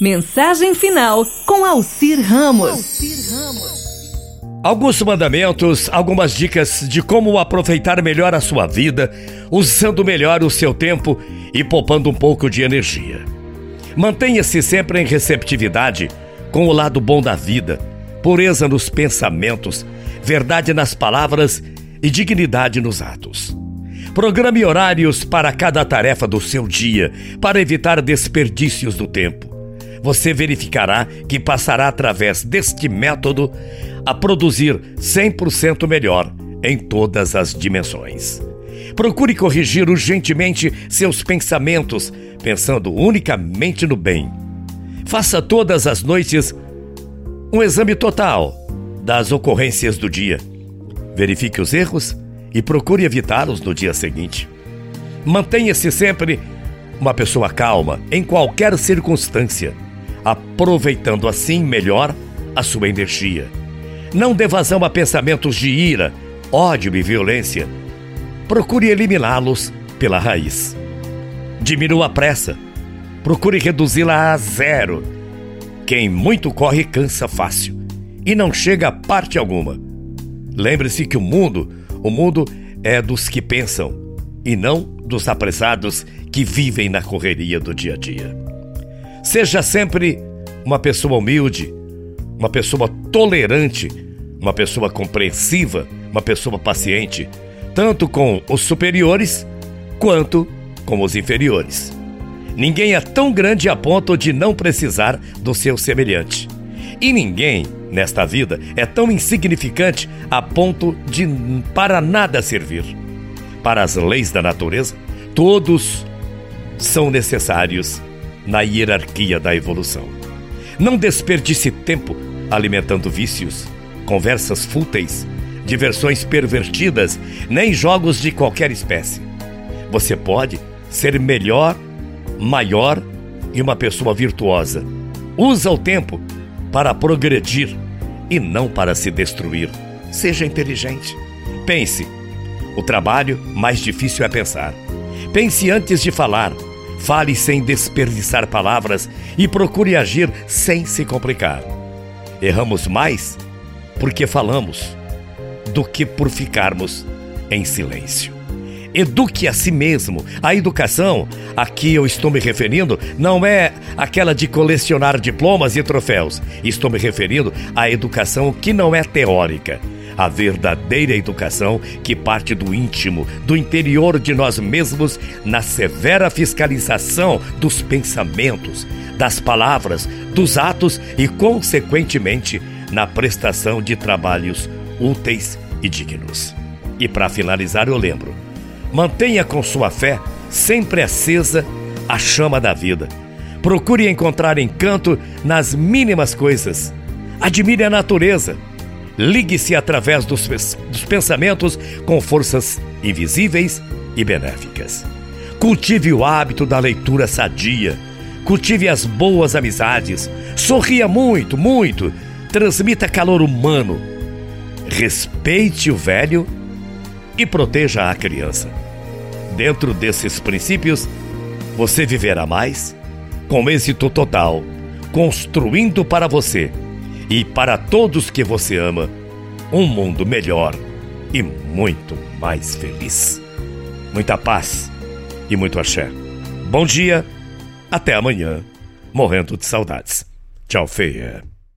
Mensagem final com Alcir Ramos. Alguns mandamentos, algumas dicas de como aproveitar melhor a sua vida, usando melhor o seu tempo e poupando um pouco de energia. Mantenha-se sempre em receptividade com o lado bom da vida, pureza nos pensamentos, verdade nas palavras e dignidade nos atos. Programe horários para cada tarefa do seu dia, para evitar desperdícios do tempo. Você verificará que passará através deste método a produzir 100% melhor em todas as dimensões. Procure corrigir urgentemente seus pensamentos, pensando unicamente no bem. Faça todas as noites um exame total das ocorrências do dia. Verifique os erros e procure evitá-los no dia seguinte. Mantenha-se sempre uma pessoa calma em qualquer circunstância, aproveitando assim melhor a sua energia. Não dê vazão a pensamentos de ira, ódio e violência. Procure eliminá-los pela raiz. Diminua a pressa. Procure reduzi-la a zero. Quem muito corre cansa fácil e não chega a parte alguma. Lembre-se que o mundo o mundo é dos que pensam e não dos apressados que vivem na correria do dia a dia. Seja sempre uma pessoa humilde, uma pessoa tolerante, uma pessoa compreensiva, uma pessoa paciente, tanto com os superiores quanto com os inferiores. Ninguém é tão grande a ponto de não precisar do seu semelhante. E ninguém nesta vida é tão insignificante a ponto de para nada servir. Para as leis da natureza, todos são necessários na hierarquia da evolução. Não desperdice tempo alimentando vícios, conversas fúteis, diversões pervertidas, nem jogos de qualquer espécie. Você pode ser melhor, maior e uma pessoa virtuosa. Usa o tempo para progredir e não para se destruir. Seja inteligente. Pense. O trabalho mais difícil é pensar. Pense antes de falar. Fale sem desperdiçar palavras e procure agir sem se complicar. Erramos mais porque falamos do que por ficarmos em silêncio. Eduque a si mesmo. A educação a que eu estou me referindo não é aquela de colecionar diplomas e troféus. Estou me referindo à educação que não é teórica. A verdadeira educação que parte do íntimo, do interior de nós mesmos, na severa fiscalização dos pensamentos, das palavras, dos atos e, consequentemente, na prestação de trabalhos úteis e dignos. E para finalizar, eu lembro Mantenha com sua fé sempre acesa a chama da vida. Procure encontrar encanto nas mínimas coisas. Admire a natureza. Ligue-se através dos, dos pensamentos com forças invisíveis e benéficas. Cultive o hábito da leitura sadia. Cultive as boas amizades. Sorria muito, muito. Transmita calor humano. Respeite o velho e proteja a criança. Dentro desses princípios, você viverá mais com êxito total, construindo para você e para todos que você ama um mundo melhor e muito mais feliz. Muita paz e muito axé. Bom dia, até amanhã, morrendo de saudades. Tchau, feia.